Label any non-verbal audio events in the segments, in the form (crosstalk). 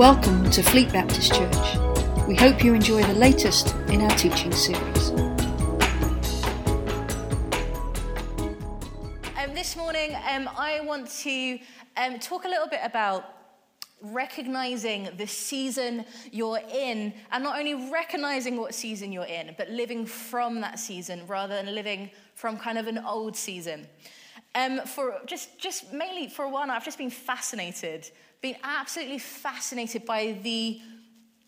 Welcome to Fleet Baptist Church. We hope you enjoy the latest in our teaching series. Um, this morning, um, I want to um, talk a little bit about recognizing the season you're in, and not only recognizing what season you're in, but living from that season rather than living from kind of an old season. Um, for just, just mainly for now, I've just been fascinated, been absolutely fascinated by the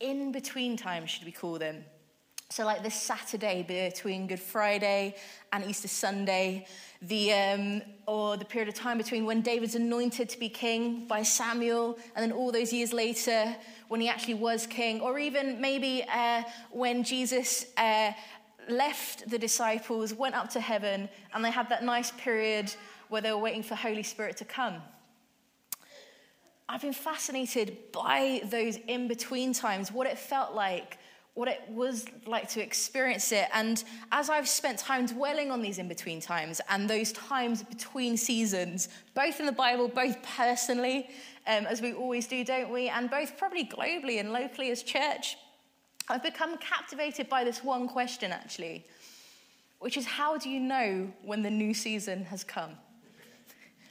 in between times, should we call them. So, like this Saturday between Good Friday and Easter Sunday, the, um, or the period of time between when David's anointed to be king by Samuel, and then all those years later when he actually was king, or even maybe uh, when Jesus uh, left the disciples, went up to heaven, and they had that nice period where they were waiting for Holy Spirit to come. I've been fascinated by those in between times, what it felt like, what it was like to experience it. And as I've spent time dwelling on these in between times and those times between seasons, both in the Bible, both personally, um, as we always do, don't we? And both probably globally and locally as church, I've become captivated by this one question actually, which is how do you know when the new season has come?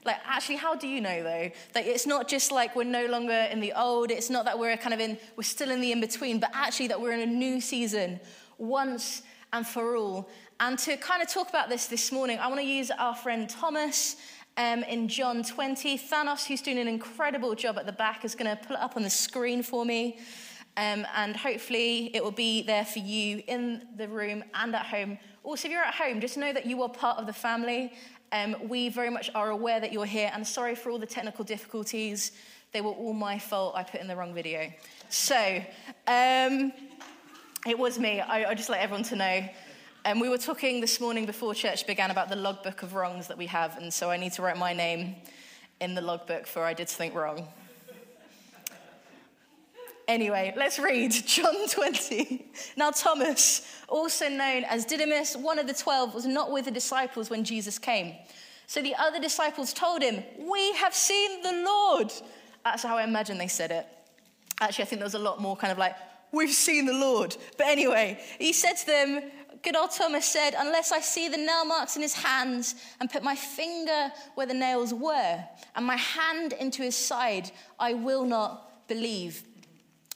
Like, actually, how do you know though? That it's not just like we're no longer in the old, it's not that we're kind of in, we're still in the in between, but actually that we're in a new season once and for all. And to kind of talk about this this morning, I want to use our friend Thomas um, in John 20. Thanos, who's doing an incredible job at the back, is going to pull it up on the screen for me. Um, and hopefully it will be there for you in the room and at home. Also, if you're at home, just know that you are part of the family um, we very much are aware that you're here, and sorry for all the technical difficulties. They were all my fault. I put in the wrong video. So, um, it was me. I, I, just let everyone to know. And um, we were talking this morning before church began about the logbook of wrongs that we have, and so I need to write my name in the logbook for I did something wrong. Anyway, let's read John 20. Now, Thomas, also known as Didymus, one of the twelve, was not with the disciples when Jesus came. So the other disciples told him, We have seen the Lord. That's how I imagine they said it. Actually, I think there was a lot more kind of like, We've seen the Lord. But anyway, he said to them, Good old Thomas said, Unless I see the nail marks in his hands and put my finger where the nails were and my hand into his side, I will not believe.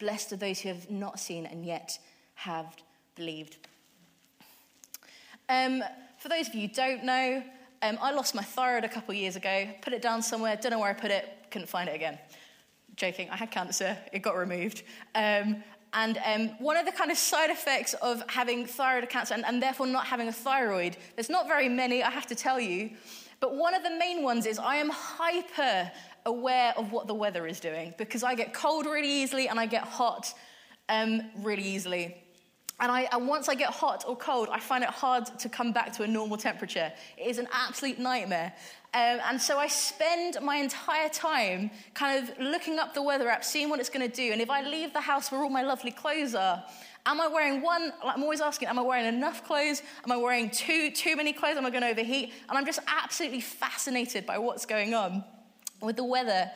Blessed are those who have not seen and yet have believed. Um, for those of you who don't know, um, I lost my thyroid a couple of years ago, put it down somewhere, don't know where I put it, couldn't find it again. Joking, I had cancer, it got removed. Um, and um, one of the kind of side effects of having thyroid cancer and, and therefore not having a thyroid, there's not very many, I have to tell you, but one of the main ones is I am hyper aware of what the weather is doing because I get cold really easily and I get hot um, really easily. And, I, and once I get hot or cold, I find it hard to come back to a normal temperature. It is an absolute nightmare. Um, and so I spend my entire time kind of looking up the weather app, seeing what it's going to do. And if I leave the house where all my lovely clothes are, am I wearing one? I'm always asking, am I wearing enough clothes? Am I wearing too, too many clothes? Am I going to overheat? And I'm just absolutely fascinated by what's going on with the weather.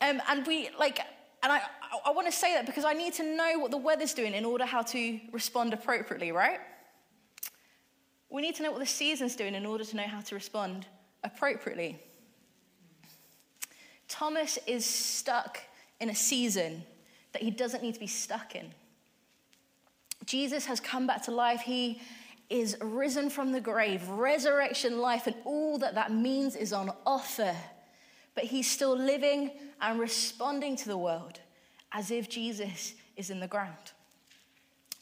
Um, and we, like, and I, I want to say that because I need to know what the weather's doing in order how to respond appropriately, right? We need to know what the season's doing in order to know how to respond appropriately. Thomas is stuck in a season that he doesn't need to be stuck in. Jesus has come back to life. He is risen from the grave, resurrection life, and all that that means is on offer but he's still living and responding to the world as if Jesus is in the ground.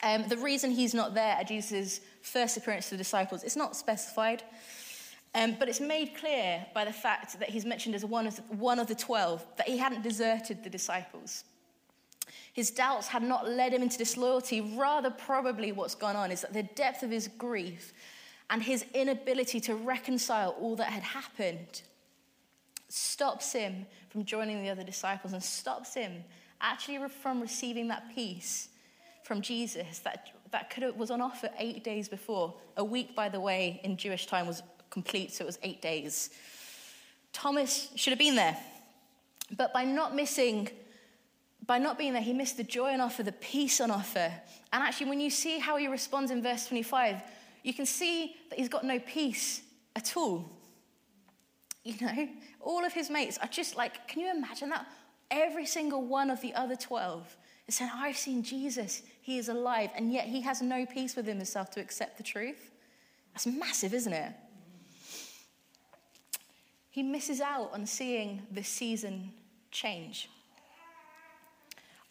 Um, the reason he's not there at Jesus' first appearance to the disciples is not specified, um, but it's made clear by the fact that he's mentioned as one of, the, one of the 12 that he hadn't deserted the disciples. His doubts had not led him into disloyalty. Rather, probably what's gone on is that the depth of his grief and his inability to reconcile all that had happened stops him from joining the other disciples and stops him actually from receiving that peace from Jesus that, that could have, was on offer eight days before. A week, by the way, in Jewish time was complete, so it was eight days. Thomas should have been there. But by not missing, by not being there, he missed the joy on offer, the peace on offer. And actually, when you see how he responds in verse 25, you can see that he's got no peace at all. You know, all of his mates are just like, can you imagine that? Every single one of the other 12 is saying, I've seen Jesus, he is alive, and yet he has no peace within himself to accept the truth. That's massive, isn't it? He misses out on seeing the season change.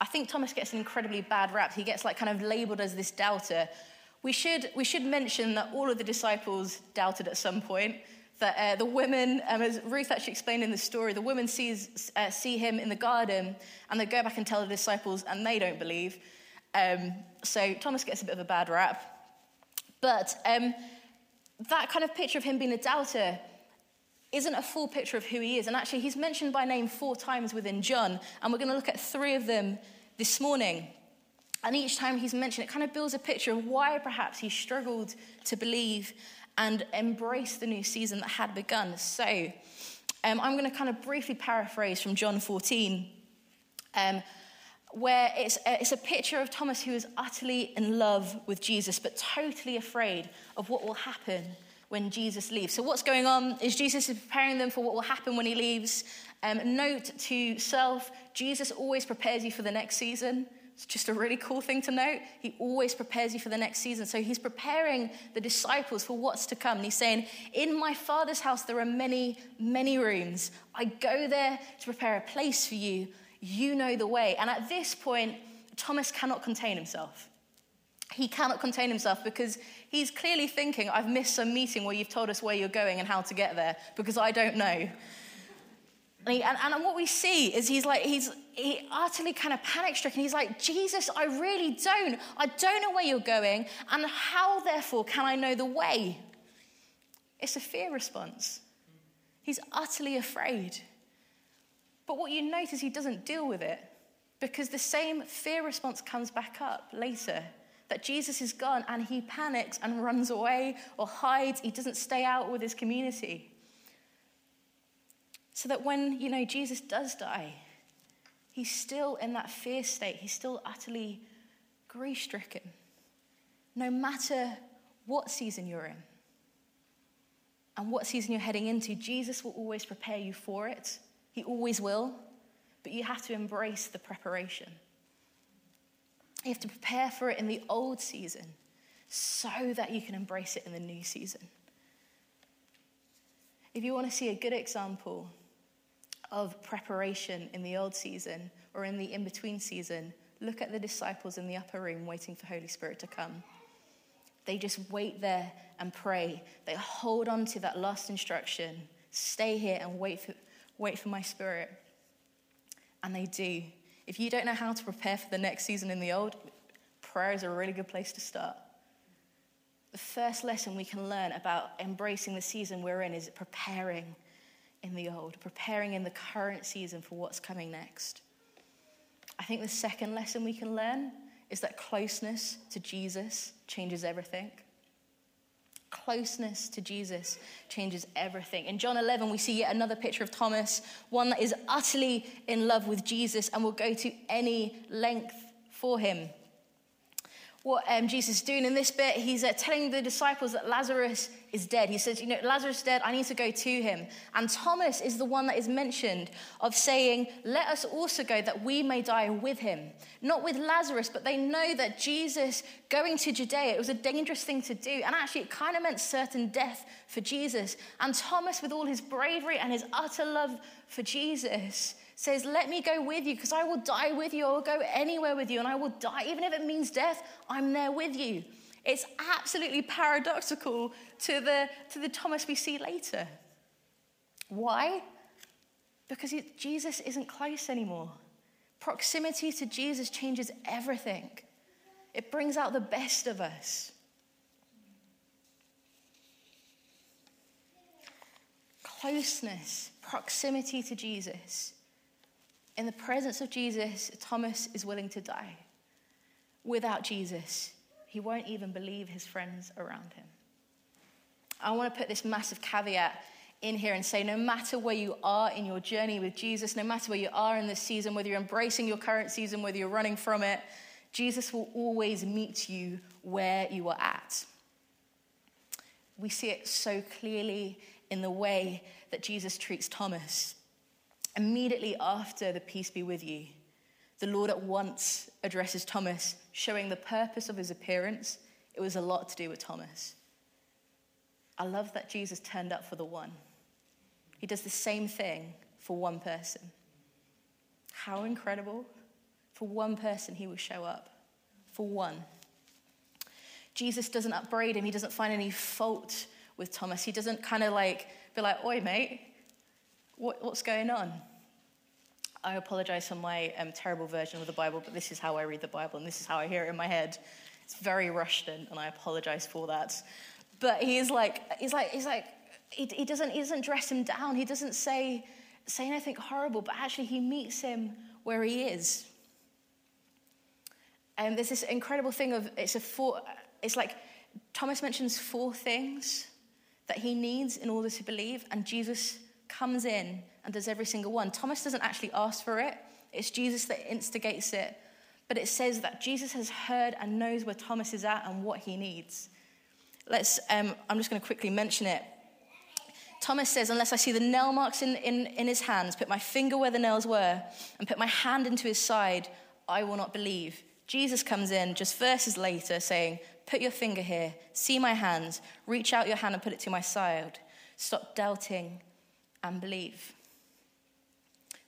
I think Thomas gets an incredibly bad rap. He gets like kind of labeled as this doubter. We should, we should mention that all of the disciples doubted at some point. That uh, the women, um, as Ruth actually explained in the story, the women sees, uh, see him in the garden and they go back and tell the disciples and they don't believe. Um, so Thomas gets a bit of a bad rap. But um, that kind of picture of him being a doubter isn't a full picture of who he is. And actually, he's mentioned by name four times within John, and we're going to look at three of them this morning. And each time he's mentioned, it kind of builds a picture of why perhaps he struggled to believe and embrace the new season that had begun. So um, I'm going to kind of briefly paraphrase from John 14, um, where it's a, it's a picture of Thomas who is utterly in love with Jesus, but totally afraid of what will happen when Jesus leaves. So, what's going on is Jesus is preparing them for what will happen when he leaves. Um, note to self Jesus always prepares you for the next season. It's just a really cool thing to note. He always prepares you for the next season. So he's preparing the disciples for what's to come. And he's saying, In my Father's house, there are many, many rooms. I go there to prepare a place for you. You know the way. And at this point, Thomas cannot contain himself he cannot contain himself because he's clearly thinking, I've missed some meeting where you've told us where you're going and how to get there because I don't know. And, and, and what we see is he's like, he's he utterly kind of panic stricken. He's like, Jesus, I really don't. I don't know where you're going. And how, therefore, can I know the way? It's a fear response. He's utterly afraid. But what you notice, he doesn't deal with it because the same fear response comes back up later that Jesus is gone and he panics and runs away or hides. He doesn't stay out with his community. So that when, you know, Jesus does die, he's still in that fear state. He's still utterly grief stricken. No matter what season you're in and what season you're heading into, Jesus will always prepare you for it. He always will. But you have to embrace the preparation. You have to prepare for it in the old season so that you can embrace it in the new season. If you want to see a good example of preparation in the old season or in the in between season, look at the disciples in the upper room waiting for Holy Spirit to come. They just wait there and pray. They hold on to that last instruction stay here and wait for, wait for my spirit. And they do. If you don't know how to prepare for the next season in the old, prayer is a really good place to start. The first lesson we can learn about embracing the season we're in is preparing in the old, preparing in the current season for what's coming next. I think the second lesson we can learn is that closeness to Jesus changes everything. Closeness to Jesus changes everything. In John 11, we see yet another picture of Thomas, one that is utterly in love with Jesus and will go to any length for him what um, Jesus is doing in this bit. He's uh, telling the disciples that Lazarus is dead. He says, You know, Lazarus is dead. I need to go to him. And Thomas is the one that is mentioned of saying, Let us also go that we may die with him. Not with Lazarus, but they know that Jesus going to Judea, it was a dangerous thing to do. And actually, it kind of meant certain death for Jesus. And Thomas, with all his bravery and his utter love for Jesus, says, Let me go with you because I will die with you. I will go anywhere with you and I will die. Even if it means death, I'm there with you. It's absolutely paradoxical to the, to the Thomas we see later. Why? Because Jesus isn't close anymore. Proximity to Jesus changes everything, it brings out the best of us. Closeness, proximity to Jesus. In the presence of Jesus, Thomas is willing to die. Without Jesus, he won't even believe his friends around him. I want to put this massive caveat in here and say no matter where you are in your journey with Jesus, no matter where you are in this season, whether you're embracing your current season, whether you're running from it, Jesus will always meet you where you are at. We see it so clearly in the way that Jesus treats Thomas. Immediately after the peace be with you, the Lord at once addresses Thomas, showing the purpose of his appearance. It was a lot to do with Thomas. I love that Jesus turned up for the one. He does the same thing for one person. How incredible. For one person, he will show up. For one. Jesus doesn't upbraid him. He doesn't find any fault with Thomas. He doesn't kind of like be like, oi, mate, what, what's going on? I apologize for my um, terrible version of the Bible, but this is how I read the Bible and this is how I hear it in my head. It's very Russian, and I apologize for that. But he's like, he's like, he's like, he, he, doesn't, he doesn't dress him down. He doesn't say, say anything horrible, but actually he meets him where he is. And there's this incredible thing of it's a four, it's like Thomas mentions four things that he needs in order to believe, and Jesus comes in and does every single one. Thomas doesn't actually ask for it, it's Jesus that instigates it. But it says that Jesus has heard and knows where Thomas is at and what he needs. Let's, um, I'm just going to quickly mention it. Thomas says, Unless I see the nail marks in, in, in his hands, put my finger where the nails were, and put my hand into his side, I will not believe. Jesus comes in just verses later saying, Put your finger here, see my hands, reach out your hand and put it to my side. Stop doubting and believe.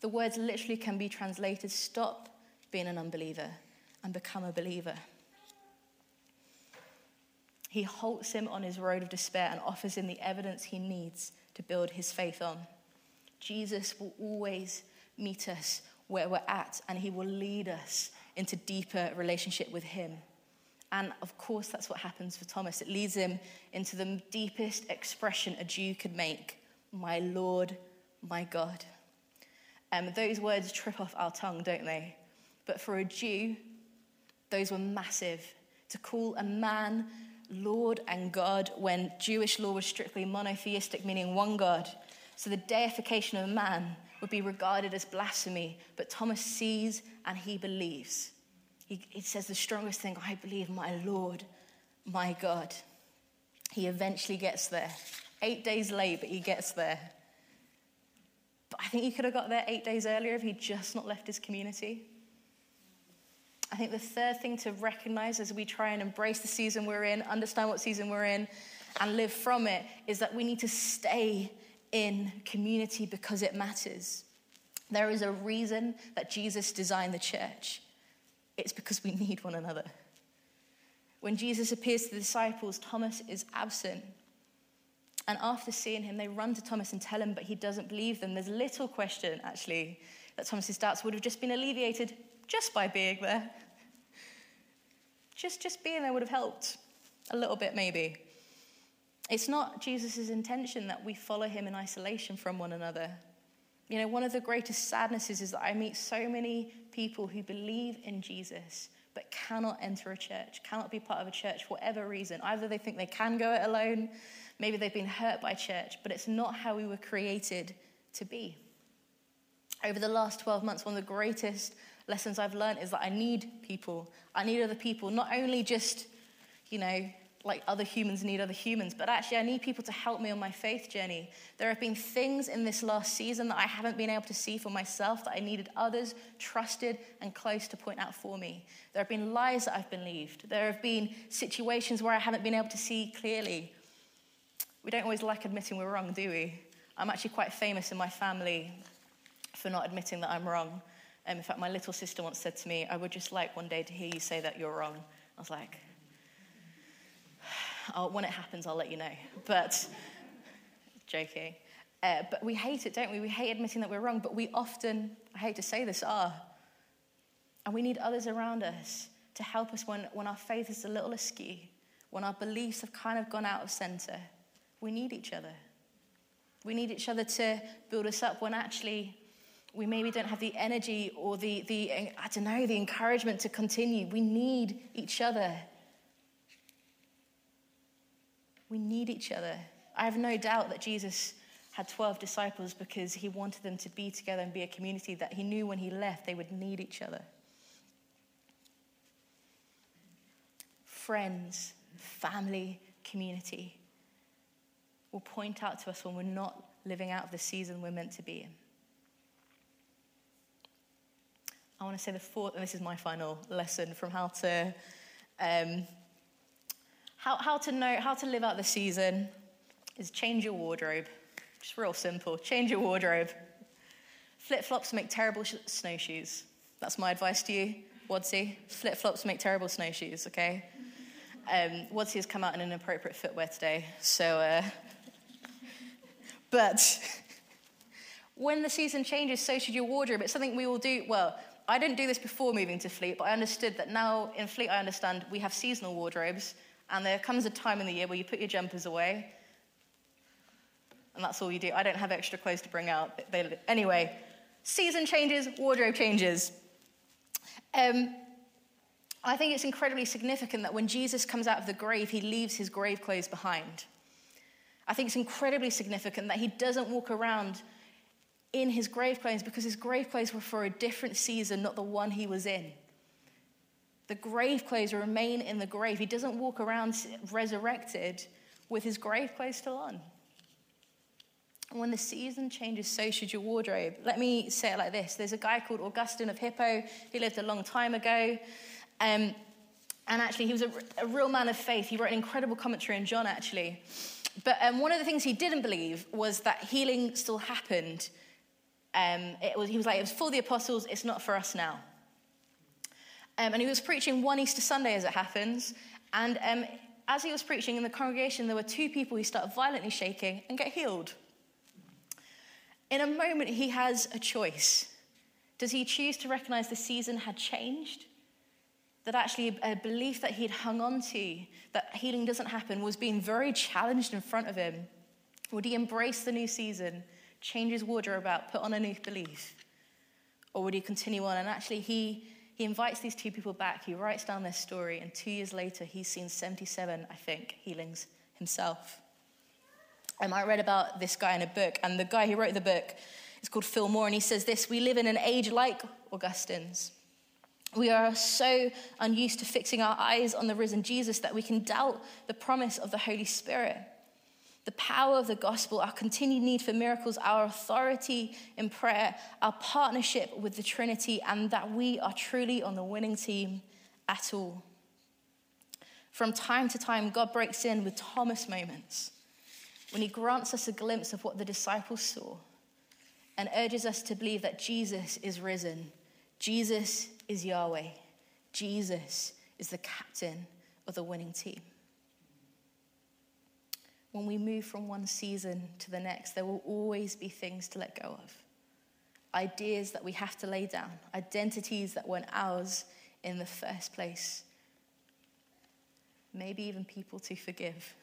The words literally can be translated stop being an unbeliever and become a believer. He halts him on his road of despair and offers him the evidence he needs to build his faith on. Jesus will always meet us where we're at, and he will lead us into deeper relationship with him. And of course, that's what happens for Thomas. It leads him into the deepest expression a Jew could make my Lord, my God. Um, those words trip off our tongue, don't they? But for a Jew, those were massive. To call a man Lord and God when Jewish law was strictly monotheistic, meaning one God. So the deification of man would be regarded as blasphemy. But Thomas sees and he believes. He, he says the strongest thing I believe, my Lord, my God. He eventually gets there. Eight days late, but he gets there. But I think he could have got there eight days earlier if he'd just not left his community. I think the third thing to recognize as we try and embrace the season we're in, understand what season we're in, and live from it is that we need to stay in community because it matters. There is a reason that Jesus designed the church. It's because we need one another. When Jesus appears to the disciples, Thomas is absent. And after seeing him, they run to Thomas and tell him, but he doesn't believe them. There's little question, actually, that Thomas's doubts would have just been alleviated just by being there. Just, just being there would have helped a little bit, maybe. It's not Jesus' intention that we follow him in isolation from one another. You know, one of the greatest sadnesses is that I meet so many people who believe in Jesus but cannot enter a church, cannot be part of a church for whatever reason. Either they think they can go it alone, maybe they've been hurt by church, but it's not how we were created to be. Over the last 12 months, one of the greatest lessons I've learned is that I need people. I need other people, not only just, you know, like other humans need other humans, but actually I need people to help me on my faith journey. There have been things in this last season that I haven't been able to see for myself that I needed others trusted and close to point out for me. There have been lies that I've believed. There have been situations where I haven't been able to see clearly. We don't always like admitting we're wrong, do we? I'm actually quite famous in my family for not admitting that I'm wrong. Um, in fact, my little sister once said to me, I would just like one day to hear you say that you're wrong. I was like, when it happens, I'll let you know. But, joking. Uh, but we hate it, don't we? We hate admitting that we're wrong, but we often, I hate to say this, are. And we need others around us to help us when, when our faith is a little askew, when our beliefs have kind of gone out of center. We need each other. We need each other to build us up when actually we maybe don't have the energy or the, the I don't know, the encouragement to continue. We need each other. We need each other. I have no doubt that Jesus had 12 disciples because he wanted them to be together and be a community that he knew when he left they would need each other. Friends, family, community will point out to us when we're not living out of the season we're meant to be in. I want to say the fourth, and this is my final lesson from how to um, how, how to know how to live out the season is change your wardrobe. Just real simple. Change your wardrobe. Flip flops make terrible sh- snowshoes. That's my advice to you, Wadsey. Flip flops make terrible snowshoes. Okay. Um, has come out in an appropriate footwear today, so. Uh, (laughs) but (laughs) when the season changes, so should your wardrobe. It's something we all do. Well, I didn't do this before moving to Fleet, but I understood that now in Fleet, I understand we have seasonal wardrobes, and there comes a time in the year where you put your jumpers away, and that's all you do. I don't have extra clothes to bring out. They, anyway, season changes, wardrobe changes. Um, I think it's incredibly significant that when Jesus comes out of the grave, he leaves his grave clothes behind. I think it's incredibly significant that he doesn't walk around in his grave clothes because his grave clothes were for a different season, not the one he was in. The grave clothes remain in the grave. He doesn't walk around resurrected with his grave clothes still on. When the season changes, so should your wardrobe. Let me say it like this there's a guy called Augustine of Hippo. He lived a long time ago. Um, and actually, he was a, a, real man of faith. He wrote an incredible commentary on John, actually. But um, one of the things he didn't believe was that healing still happened um, it was, he was like, it was for the apostles, it's not for us now. Um, and he was preaching one Easter Sunday as it happens. And um, as he was preaching in the congregation, there were two people who started violently shaking and get healed. In a moment, he has a choice. Does he choose to recognize the season had changed? That actually a belief that he'd hung on to, that healing doesn't happen, was being very challenged in front of him? Would he embrace the new season change his wardrobe out, put on a new belief? Or would he continue on? And actually, he, he invites these two people back. He writes down their story, and two years later, he's seen 77, I think, healings himself. And I read about this guy in a book, and the guy who wrote the book is called Phil Moore, and he says this We live in an age like Augustine's. We are so unused to fixing our eyes on the risen Jesus that we can doubt the promise of the Holy Spirit the power of the gospel, our continued need for miracles, our authority in prayer, our partnership with the Trinity, and that we are truly on the winning team at all. From time to time, God breaks in with Thomas moments when he grants us a glimpse of what the disciples saw and urges us to believe that Jesus is risen, Jesus is Yahweh, Jesus is the captain of the winning team when we move from one season to the next, there will always be things to let go of. Ideas that we have to lay down, identities that weren't ours in the first place. Maybe even people to forgive.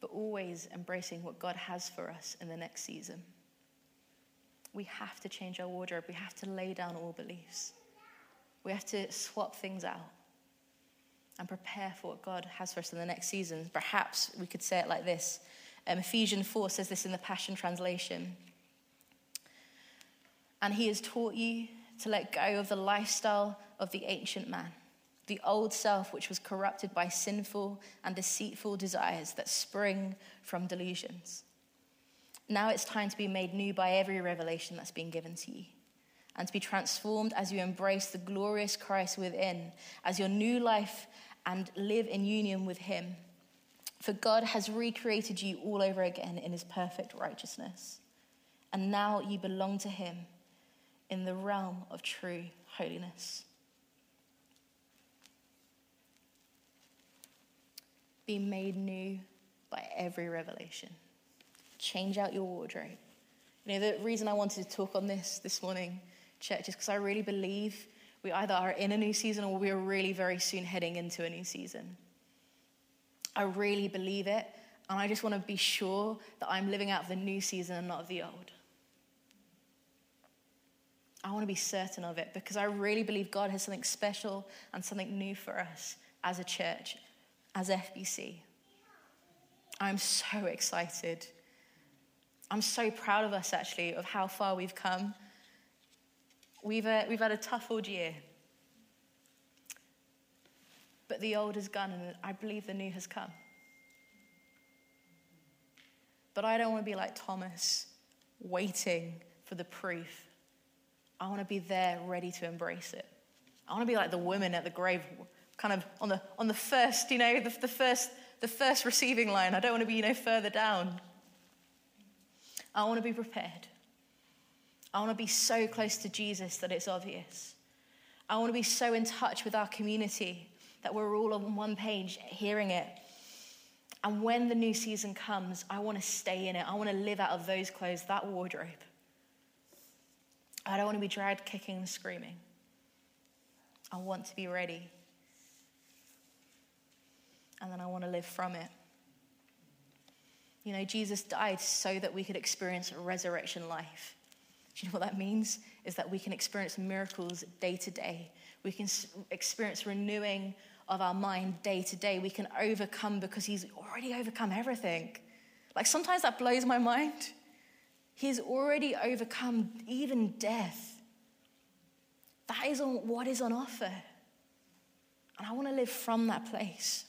But always embracing what God has for us in the next season. We have to change our wardrobe. We have to lay down all beliefs. We have to swap things out and prepare for what God has for us in the next season. Perhaps we could say it like this um, Ephesians 4 says this in the Passion Translation. And he has taught you to let go of the lifestyle of the ancient man, the old self which was corrupted by sinful and deceitful desires that spring from delusions. Now it's time to be made new by every revelation that's been given to you and to be transformed as you embrace the glorious Christ within, as your new life and live in union with Him. For God has recreated you all over again in His perfect righteousness. And now you belong to Him in the realm of true holiness. Be made new by every revelation. Change out your wardrobe. You know, the reason I wanted to talk on this this morning churches, because I really believe we either are in a new season or we are really very soon heading into a new season. I really believe it, and I just want to be sure that I'm living out of the new season and not of the old. I want to be certain of it because I really believe God has something special and something new for us as a church, as FBC. I'm so excited. I'm so proud of us, actually, of how far we've come. We've, uh, we've had a tough old year. But the old is gone, and I believe the new has come. But I don't want to be like Thomas, waiting for the proof. I want to be there, ready to embrace it. I want to be like the women at the grave, kind of on the, on the first, you know, the, the, first, the first receiving line. I don't want to be, you know, further down. I want to be prepared. I want to be so close to Jesus that it's obvious. I want to be so in touch with our community that we're all on one page hearing it. And when the new season comes, I want to stay in it. I want to live out of those clothes, that wardrobe. I don't want to be dragged kicking and screaming. I want to be ready. And then I want to live from it. You know, Jesus died so that we could experience resurrection life. Do you know what that means? Is that we can experience miracles day to day. We can experience renewing of our mind day to day. We can overcome because He's already overcome everything. Like sometimes that blows my mind. He's already overcome even death. That is on, what is on offer. And I want to live from that place.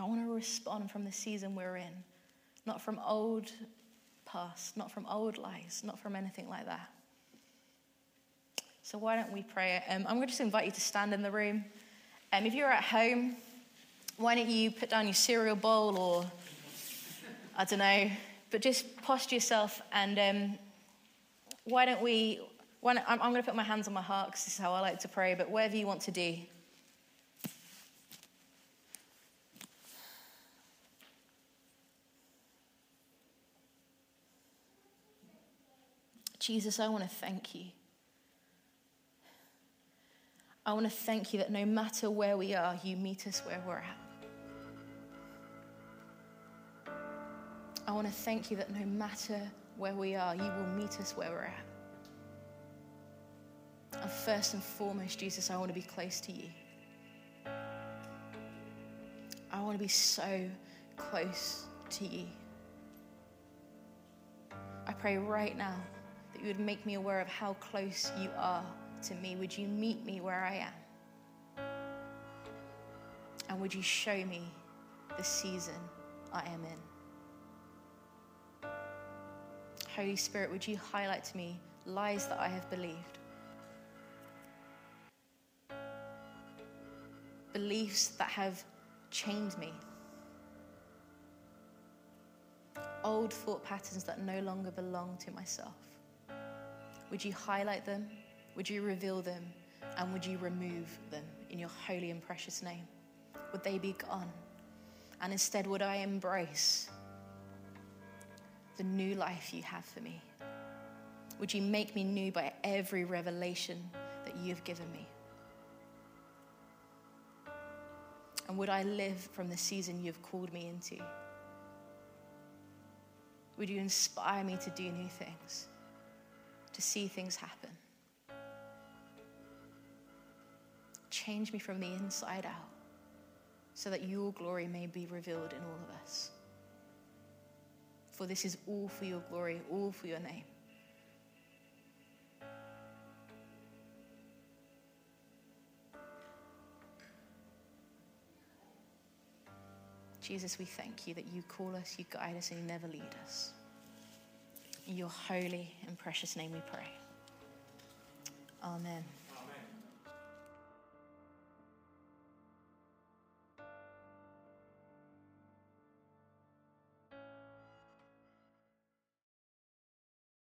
I want to respond from the season we're in, not from old past, not from old lies, not from anything like that. So, why don't we pray? Um, I'm going to just invite you to stand in the room. Um, if you're at home, why don't you put down your cereal bowl or I don't know, but just posture yourself and um, why don't we? Why don't, I'm, I'm going to put my hands on my heart because this is how I like to pray, but whatever you want to do. Jesus, I want to thank you. I want to thank you that no matter where we are, you meet us where we're at. I want to thank you that no matter where we are, you will meet us where we're at. And first and foremost, Jesus, I want to be close to you. I want to be so close to you. I pray right now that you would make me aware of how close you are to me. Would you meet me where I am? And would you show me the season I am in? Holy Spirit, would you highlight to me lies that I have believed? Beliefs that have chained me. Old thought patterns that no longer belong to myself. Would you highlight them? Would you reveal them? And would you remove them in your holy and precious name? Would they be gone? And instead, would I embrace the new life you have for me? Would you make me new by every revelation that you have given me? And would I live from the season you've called me into? Would you inspire me to do new things? To see things happen. Change me from the inside out so that your glory may be revealed in all of us. For this is all for your glory, all for your name. Jesus, we thank you that you call us, you guide us, and you never lead us. Your holy and precious name we pray. Amen.